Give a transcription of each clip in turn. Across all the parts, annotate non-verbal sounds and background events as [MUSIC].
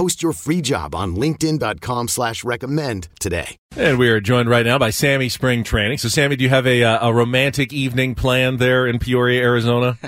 Post your free job on LinkedIn.com slash recommend today. And we are joined right now by Sammy Spring Training. So, Sammy, do you have a, uh, a romantic evening planned there in Peoria, Arizona?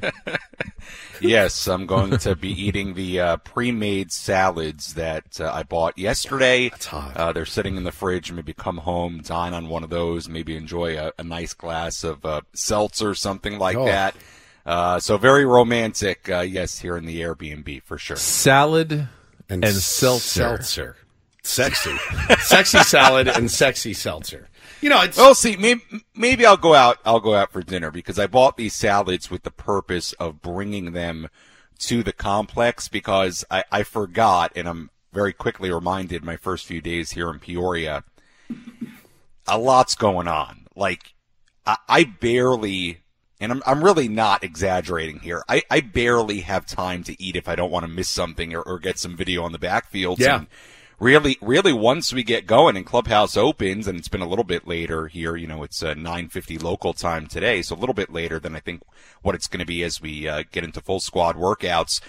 [LAUGHS] yes, I'm going to be eating the uh, pre-made salads that uh, I bought yesterday. Uh, they're sitting in the fridge. Maybe come home, dine on one of those. Maybe enjoy a, a nice glass of uh, seltzer, or something like Oh. that. Uh, so very romantic, uh, yes, here in the Airbnb for sure. Salad and, s- seltzer. seltzer. Sexy. [LAUGHS] sexy salad and sexy seltzer. You know, it's Well, see, maybe, maybe I'll go out. I'll go out for dinner because I bought these salads with the purpose of bringing them to the complex because I, I forgot, and I'm very quickly reminded my first few days here in Peoria. A lot's going on. Like I, I barely, and I'm I'm really not exaggerating here. I, I barely have time to eat if I don't want to miss something or, or get some video on the backfield. Yeah. And really, really, once we get going and Clubhouse opens, and it's been a little bit later here. You know, it's uh, 9:50 local time today, so a little bit later than I think what it's going to be as we uh, get into full squad workouts.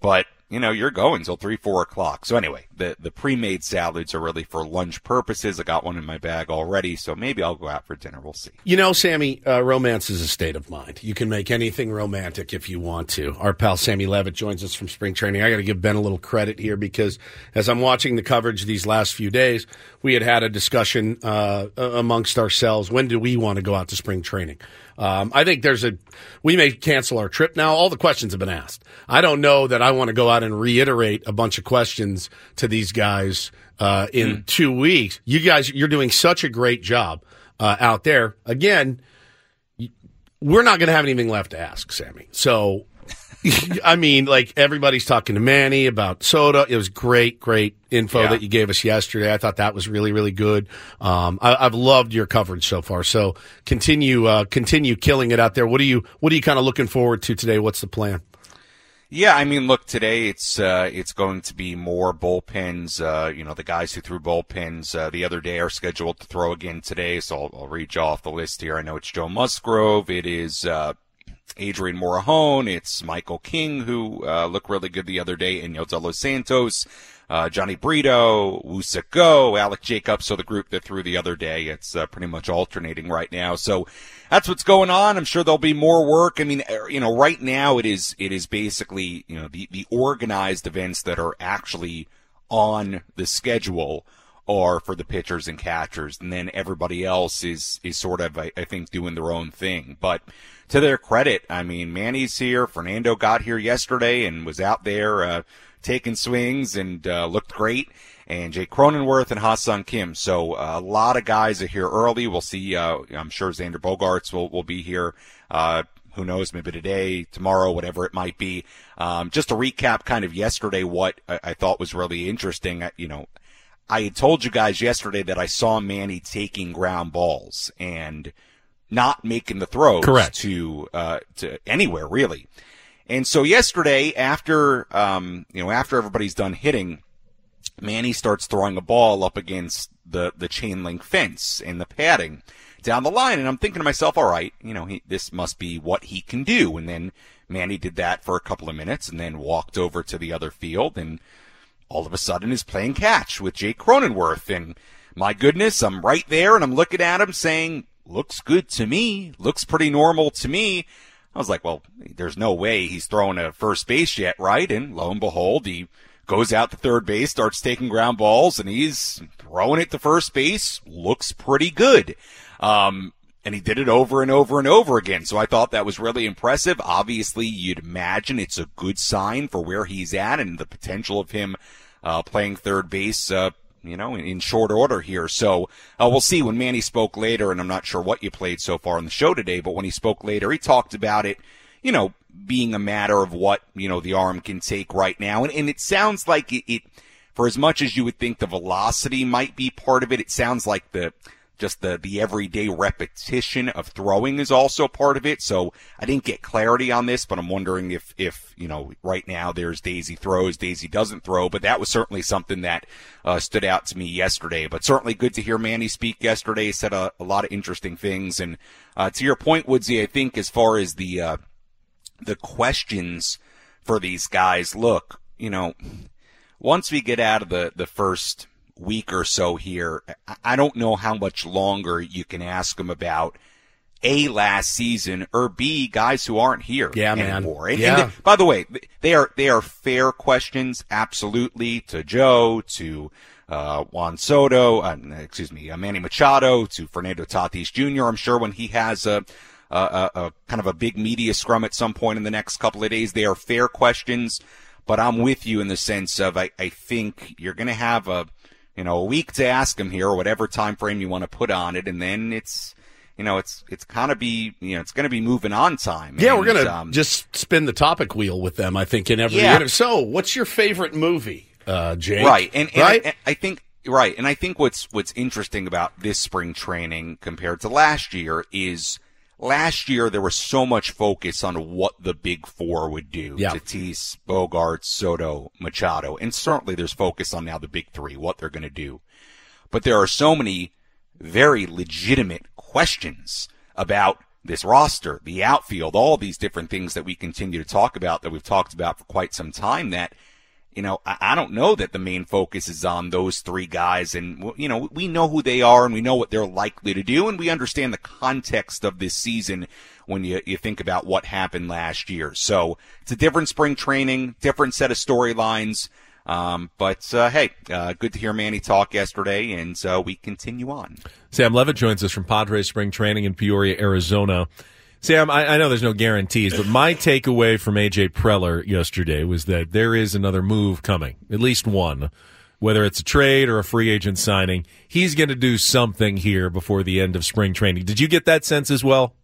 But you know, you're going till three, four o'clock. So anyway, the the pre-made salads are really for lunch purposes. I got one in my bag already, so maybe I'll go out for dinner. We'll see. You know, Sammy, uh, romance is a state of mind. You can make anything romantic if you want to. Our pal Sammy Levitt joins us from spring training. I got to give Ben a little credit here because as I'm watching the coverage these last few days, we had had a discussion uh, amongst ourselves. When do we want to go out to spring training? Um, I think there's a, we may cancel our trip now. All the questions have been asked. I don't know that I want to go out and reiterate a bunch of questions to these guys uh, in two weeks. You guys, you're doing such a great job uh, out there. Again, we're not going to have anything left to ask, Sammy. So, [LAUGHS] I mean, like everybody's talking to Manny about soda. It was great, great info Yeah. that you gave us yesterday. I thought that was really, really good. Um, I, I've loved your coverage so far. So continue, uh, continue killing it out there. What are you, what are you kind of looking forward to today? What's the plan? Yeah, I mean, look, today it's uh, it's going to be more bullpens. Uh, you know, the guys who threw bullpens uh, the other day are scheduled to throw again today. So I'll, I'll read you off the list here. I know it's Joe Musgrove. It is uh, Adrian Morejon. It's Michael King, who uh, looked really good the other day, and Los Santos. Uh, Johnny Brito, Woo-Suk Go, Alec Jacobs. So the group that threw the other day, it's uh, pretty much alternating right now. So that's what's going on. I'm sure there'll be more work. I mean, er, you know, right now it is it is basically you know the the organized events that are actually on the schedule are for the pitchers and catchers, and then everybody else is is sort of I, I think doing their own thing. But to their credit, I mean, Manny's here. Fernando got here yesterday and was out there uh, taking swings and uh, looked great. And Jay Cronenworth and Ha-Seong Kim. So uh, a lot of guys are here early. We'll see. Uh, I'm sure Xander Bogaerts will, will be here. Uh, who knows? Maybe today, tomorrow, whatever it might be. Um, just to recap, kind of yesterday, what I, I thought was really interesting. You know, I had told you guys yesterday that I saw Manny taking ground balls and not making the throws Correct. to uh, to anywhere really. And so yesterday, after um, you know, after everybody's done hitting, Manny starts throwing a ball up against the the chain link fence and the padding down the line, and I'm thinking to myself, all right, you know, he, this must be what he can do. And then Manny did that for a couple of minutes, and then walked over to the other field, and all of a sudden is playing catch with Jake Cronenworth. And my goodness, I'm right there, and I'm looking at him saying, looks good to me, looks pretty normal to me. I was like, well, there's no way he's throwing a first base yet, right? And lo and behold, he goes out to third base, starts taking ground balls, and he's throwing it to first base. Looks pretty good. Um, and he did it over and over and over again. So I thought that was really impressive. Obviously, you'd imagine it's a good sign for where he's at and the potential of him uh, playing third base. Uh, you know, in, in, short order here. So uh, we'll see when Manny spoke later, and I'm not sure what you played so far on the show today, but when he spoke later, he talked about it, you know, being a matter of what, you know, the arm can take right now. And, and it sounds like it, it, for as much as you would think the velocity might be part of it, it sounds like the, just the, the everyday repetition of throwing is also part of it. So I didn't get clarity on this, but I'm wondering if, if, you know, right now there's Daisy throws, Daisy doesn't throw, but that was certainly something that, uh, stood out to me yesterday, but certainly good to hear Manny speak yesterday, said a, a lot of interesting things. And, uh, to your point, Woodsy, I think as far as the, uh, the questions for these guys, look, you know, once we get out of the, the first, week or so here, I don't know how much longer you can ask them about a last season or B guys who aren't here yeah, anymore. Man. And, yeah. And they, by the way, they are they are fair questions, absolutely to Joe, to uh, Juan Soto, uh, excuse me, uh, Manny Machado, to Fernando Tatis Jr. I'm sure when he has a, a, a, a kind of a big media scrum at some point in the next couple of days, they are fair questions. But I'm with you in the sense of I, I think you're going to have a you know, a week to ask him here, or whatever time frame you want to put on it, and then it's you know, it's it's kind of be you know, it's going to be moving on time. Yeah, and, we're gonna um, just spin the topic wheel with them. I think in every Yeah. interview. So, what's your favorite movie, uh, Jake? right, and, and right. I, I think right, and I think what's what's interesting about this spring training compared to last year is last year there was so much focus on what the big four would do. Yeah. Tatis, Bogart, Soto, Machado, and certainly there's focus on now the big three, what they're going to do. But there are so many very legitimate questions about this roster, the outfield, all these different things that we continue to talk about that we've talked about for quite some time that, you know, I, don't know that the main focus is on those three guys. And, you know, we know who they are and we know what they're likely to do. And we understand the context of this season when you, you think about what happened last year. So it's a different spring training, different set of storylines. Um, but, uh, hey, uh, good to hear Manny talk yesterday and, uh, we continue on. Sam Levitt joins us from Padres Spring Training in Peoria, Arizona. Sam, I, I know there's no guarantees, but my takeaway from AJ Preller yesterday was that there is another move coming, at least one. Whether it's a trade or a free agent signing, he's going to do something here before the end of spring training. Did you get that sense as well?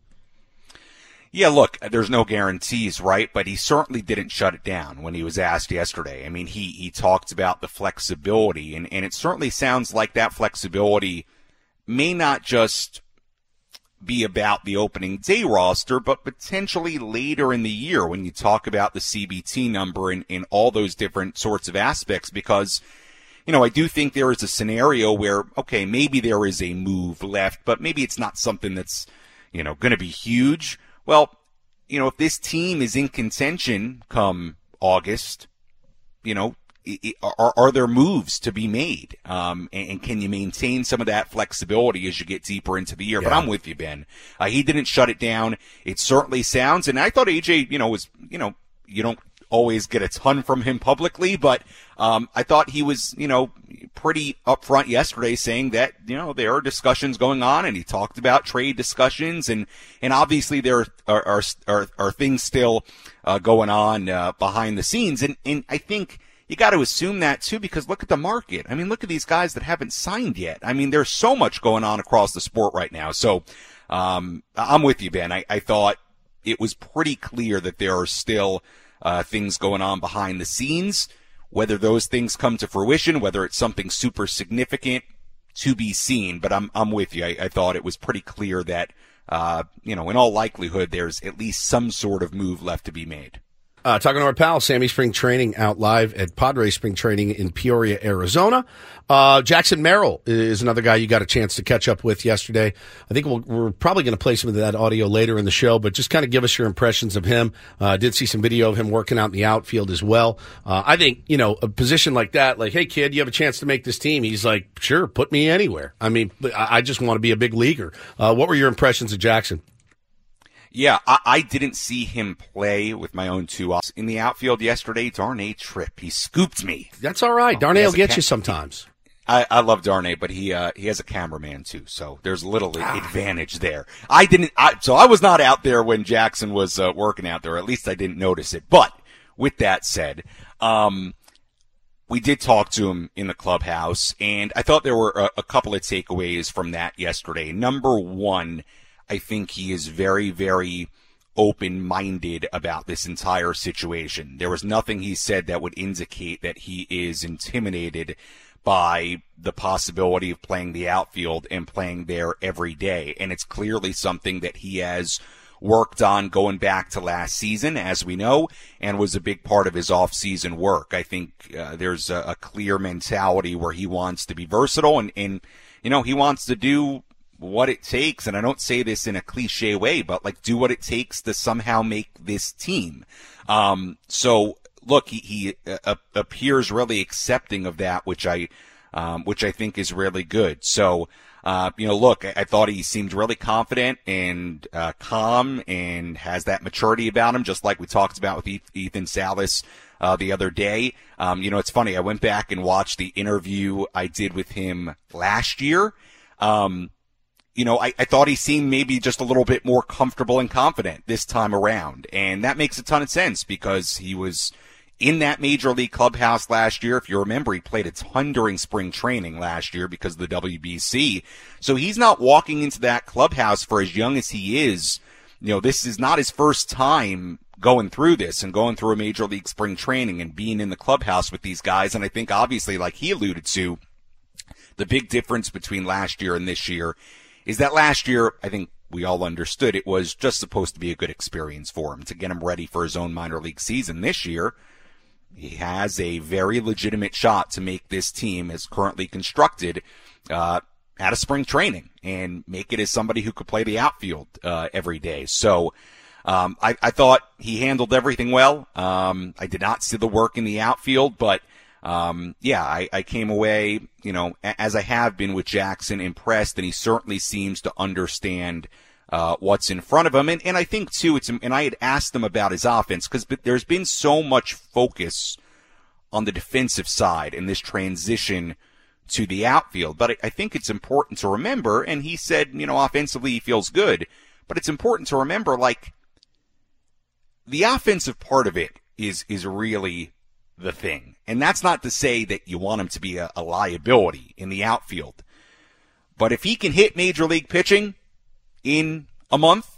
Yeah, look, there's no guarantees, right? But he certainly didn't shut it down when he was asked yesterday. I mean, he, he talked about the flexibility and, and it certainly sounds like that flexibility may not just be about the opening day roster, but potentially later in the year when you talk about the CBT number and, and all those different sorts of aspects because, you know, I do think there is a scenario where, okay, maybe there is a move left, but maybe it's not something that's, you know, going to be huge. Well, you know, if this team is in contention come August, you know, are, are there moves to be made? Um, and, and can you maintain some of that flexibility as you get deeper into the year? But I'm with you, Ben. Uh, he didn't shut it down. It certainly sounds, and I thought AJ, you know, was, you know, you don't always get a ton from him publicly, but, um, I thought he was, you know, pretty upfront yesterday saying that, you know, there are discussions going on and he talked about trade discussions and, and obviously there are, are, are, are things still, uh, going on, uh, behind the scenes. And, and I think, you got to assume that too because look at the market. I mean, look at these guys that haven't signed yet. I mean, there's so much going on across the sport right now. So, um, I'm with you, Ben. I, I thought it was pretty clear that there are still, uh, things going on behind the scenes. Whether those things come to fruition, whether it's something super significant to be seen, but I'm, I'm with you. I, I thought it was pretty clear that, uh, you know, in all likelihood, there's at least some sort of move left to be made. Uh, talking to our pal, Sammy Spring Training out live at Padre Spring Training in Peoria, Arizona. Uh, Jackson Merrill is another guy you got a chance to catch up with yesterday. I think we'll, we're probably going to play some of that audio later in the show, but just kind of give us your impressions of him. Uh, did see some video of him working out in the outfield as well. Uh, I think, you know, a position like that, like, hey kid, you have a chance to make this team. He's like, sure, put me anywhere. I mean, I I just want to be a big leaguer. Uh, what were your impressions of Jackson? Yeah, I, I didn't see him play with my own two offs in the outfield yesterday. Darnay Tripp, he scooped me. That's all right. Darnay will get ca- you sometimes. I, I love Darnay, but he uh, he has a cameraman too, so there's a little Ah. advantage there. I didn't, I, so I was not out there when Jackson was uh, working out there. At least I didn't notice it. But with that said, um, we did talk to him in the clubhouse, and I thought there were a, a couple of takeaways from that yesterday. Number one, I think he is very, very open-minded about this entire situation. There was nothing he said that would indicate that he is intimidated by the possibility of playing the outfield and playing there every day. And it's clearly something that he has worked on going back to last season, as we know, and was a big part of his off-season work. I think uh, there's a, a clear mentality where he wants to be versatile and, and, you know, he wants to do what it takes. And I don't say this in a cliche way, but like do what it takes to somehow make this team. Um, so look, he, he uh, appears really accepting of that, which I, um, which I think is really good. So, uh, you know, look, I, I thought he seemed really confident and uh, calm and has that maturity about him, just like we talked about with Ethan Salas uh, the other day. Um, you know, it's funny. I went back and watched the interview I did with him last year. Um, you know, I, I thought he seemed maybe just a little bit more comfortable and confident this time around. And that makes a ton of sense because he was in that major league clubhouse last year. If you remember, he played a ton during spring training last year because of the WBC. So he's not walking into that clubhouse for as young as he is. You know, this is not his first time going through this and going through a major league spring training and being in the clubhouse with these guys. And I think obviously, like he alluded to, the big difference between last year and this year is that last year, I think we all understood it was just supposed to be a good experience for him to get him ready for his own minor league season. This year, he has a very legitimate shot to make this team as currently constructed, uh, out of spring training and make it as somebody who could play the outfield, uh, every day. So, um, I, I thought he handled everything well. Um, I did not see the work in the outfield, but um, yeah, I, I came away, you know, as I have been with Jackson, impressed, and he certainly seems to understand uh, what's in front of him. And, and I think too, it's and I had asked him about his offense because there's been so much focus on the defensive side in this transition to the outfield. But I, I think it's important to remember, and he said, you know, offensively he feels good, but it's important to remember, like, the offensive part of it is is really the thing. And that's not to say that you want him to be a, a, liability in the outfield. But if he can hit major league pitching in a month,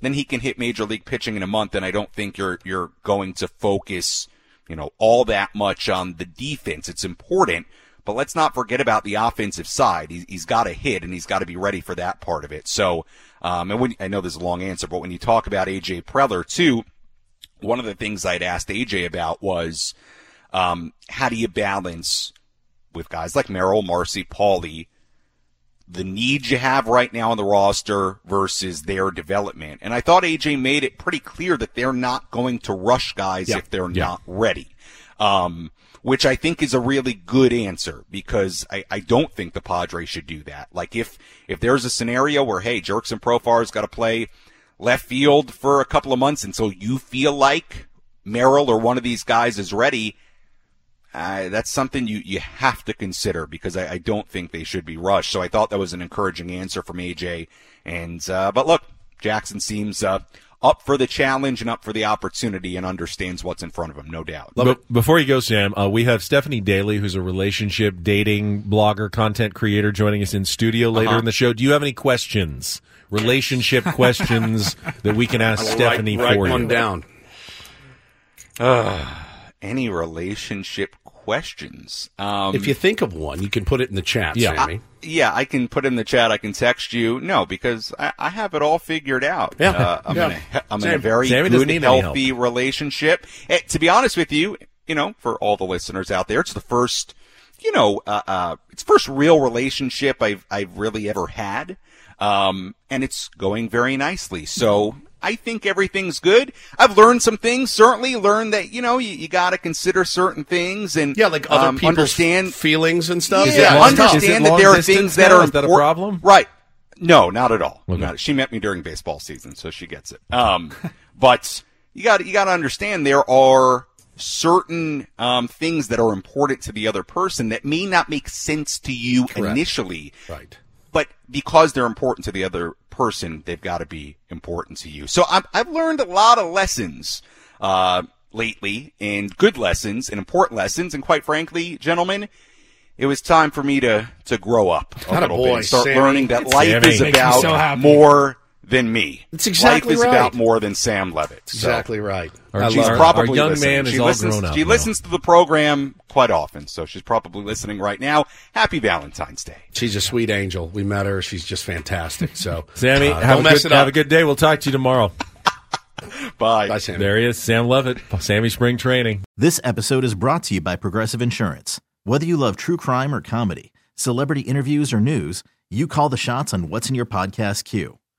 then he can hit major league pitching in a month. And I don't think you're, you're going to focus, you know, all that much on the defense. It's important, but let's not forget about the offensive side. He's, he's got to hit and he's got to be ready for that part of it. So, um, and when, I know there's a long answer, but when you talk about AJ Preller too, one of the things I'd asked AJ about was, um, how do you balance with guys like Merrill, Marsee, Pauley, the needs you have right now on the roster versus their development? And I thought AJ made it pretty clear that they're not going to rush guys Yeah. if they're Yeah. not ready. Um, which I think is a really good answer because I, I don't think the Padres should do that. Like if, if there's a scenario where, hey, Jurickson Profar's got to play left field for a couple of months until you feel like Merrill or one of these guys is ready, uh, that's something you, you have to consider because I, I don't think they should be rushed. So I thought that was an encouraging answer from AJ. And, uh, but look, Jackson seems, uh, up for the challenge and up for the opportunity and understands what's in front of him, no doubt. Be- before you go, Sam, uh, we have Stephanie Daly, who's a relationship dating blogger, content creator, joining us in studio later Uh-huh. in the show. Do you have any questions, relationship questions that we can ask Stephanie write, for write you? one down. Any relationship questions? Um, If you think of one, you can put it in the chat, Yeah. Sammy. yeah, I can put it in the chat. I can text you. No, because I, I have it all figured out. Yeah. Uh, I'm, Yeah. in a, I'm in a very Sammy good, healthy relationship. Eh, to be honest with you, you know, for all the listeners out there, it's the first, you know, uh, uh, it's first real relationship I've I've really ever had, um, and it's going very nicely. So. I think everything's good. I've learned some things. Certainly, learned that you know you, you got to consider certain things and Yeah, like other um, people's understand feelings and stuff. Yeah, long- understand that there are things that now? are Is that a problem? Right. No, not at all. Okay. Not- she met me during baseball season, so she gets it. Um, [LAUGHS] but you got you got to understand there are certain um, things that are important to the other person that may not make sense to you Correct. initially, Right. But because they're important to the other person, they've got to be important to you. So I'm, I've learned a lot of lessons uh, lately, and good lessons, and important lessons, and quite frankly, gentlemen. It was time for me to, to grow up a Atta little boy, bit and start Sammy. learning that life Sammy. is about so happy. more than me. That's exactly Life is right. about more than Sam Levitt. So Exactly right. Our- she's our- it. probably young listening. man is she all listens, grown up She now. listens to the program quite often, so she's probably listening right now. Happy Valentine's Day. She's a sweet angel. We met her. She's just fantastic. So, [LAUGHS] Sammy, uh, have, don't a mess good, it up. have a good day. We'll talk to you tomorrow. [LAUGHS] Bye. Bye, Sammy. There he is, Sam Levitt, Sammy Spring Training. This episode is brought to you by Progressive Insurance. Whether you love true crime or comedy, celebrity interviews or news, you call the shots on what's in your podcast queue.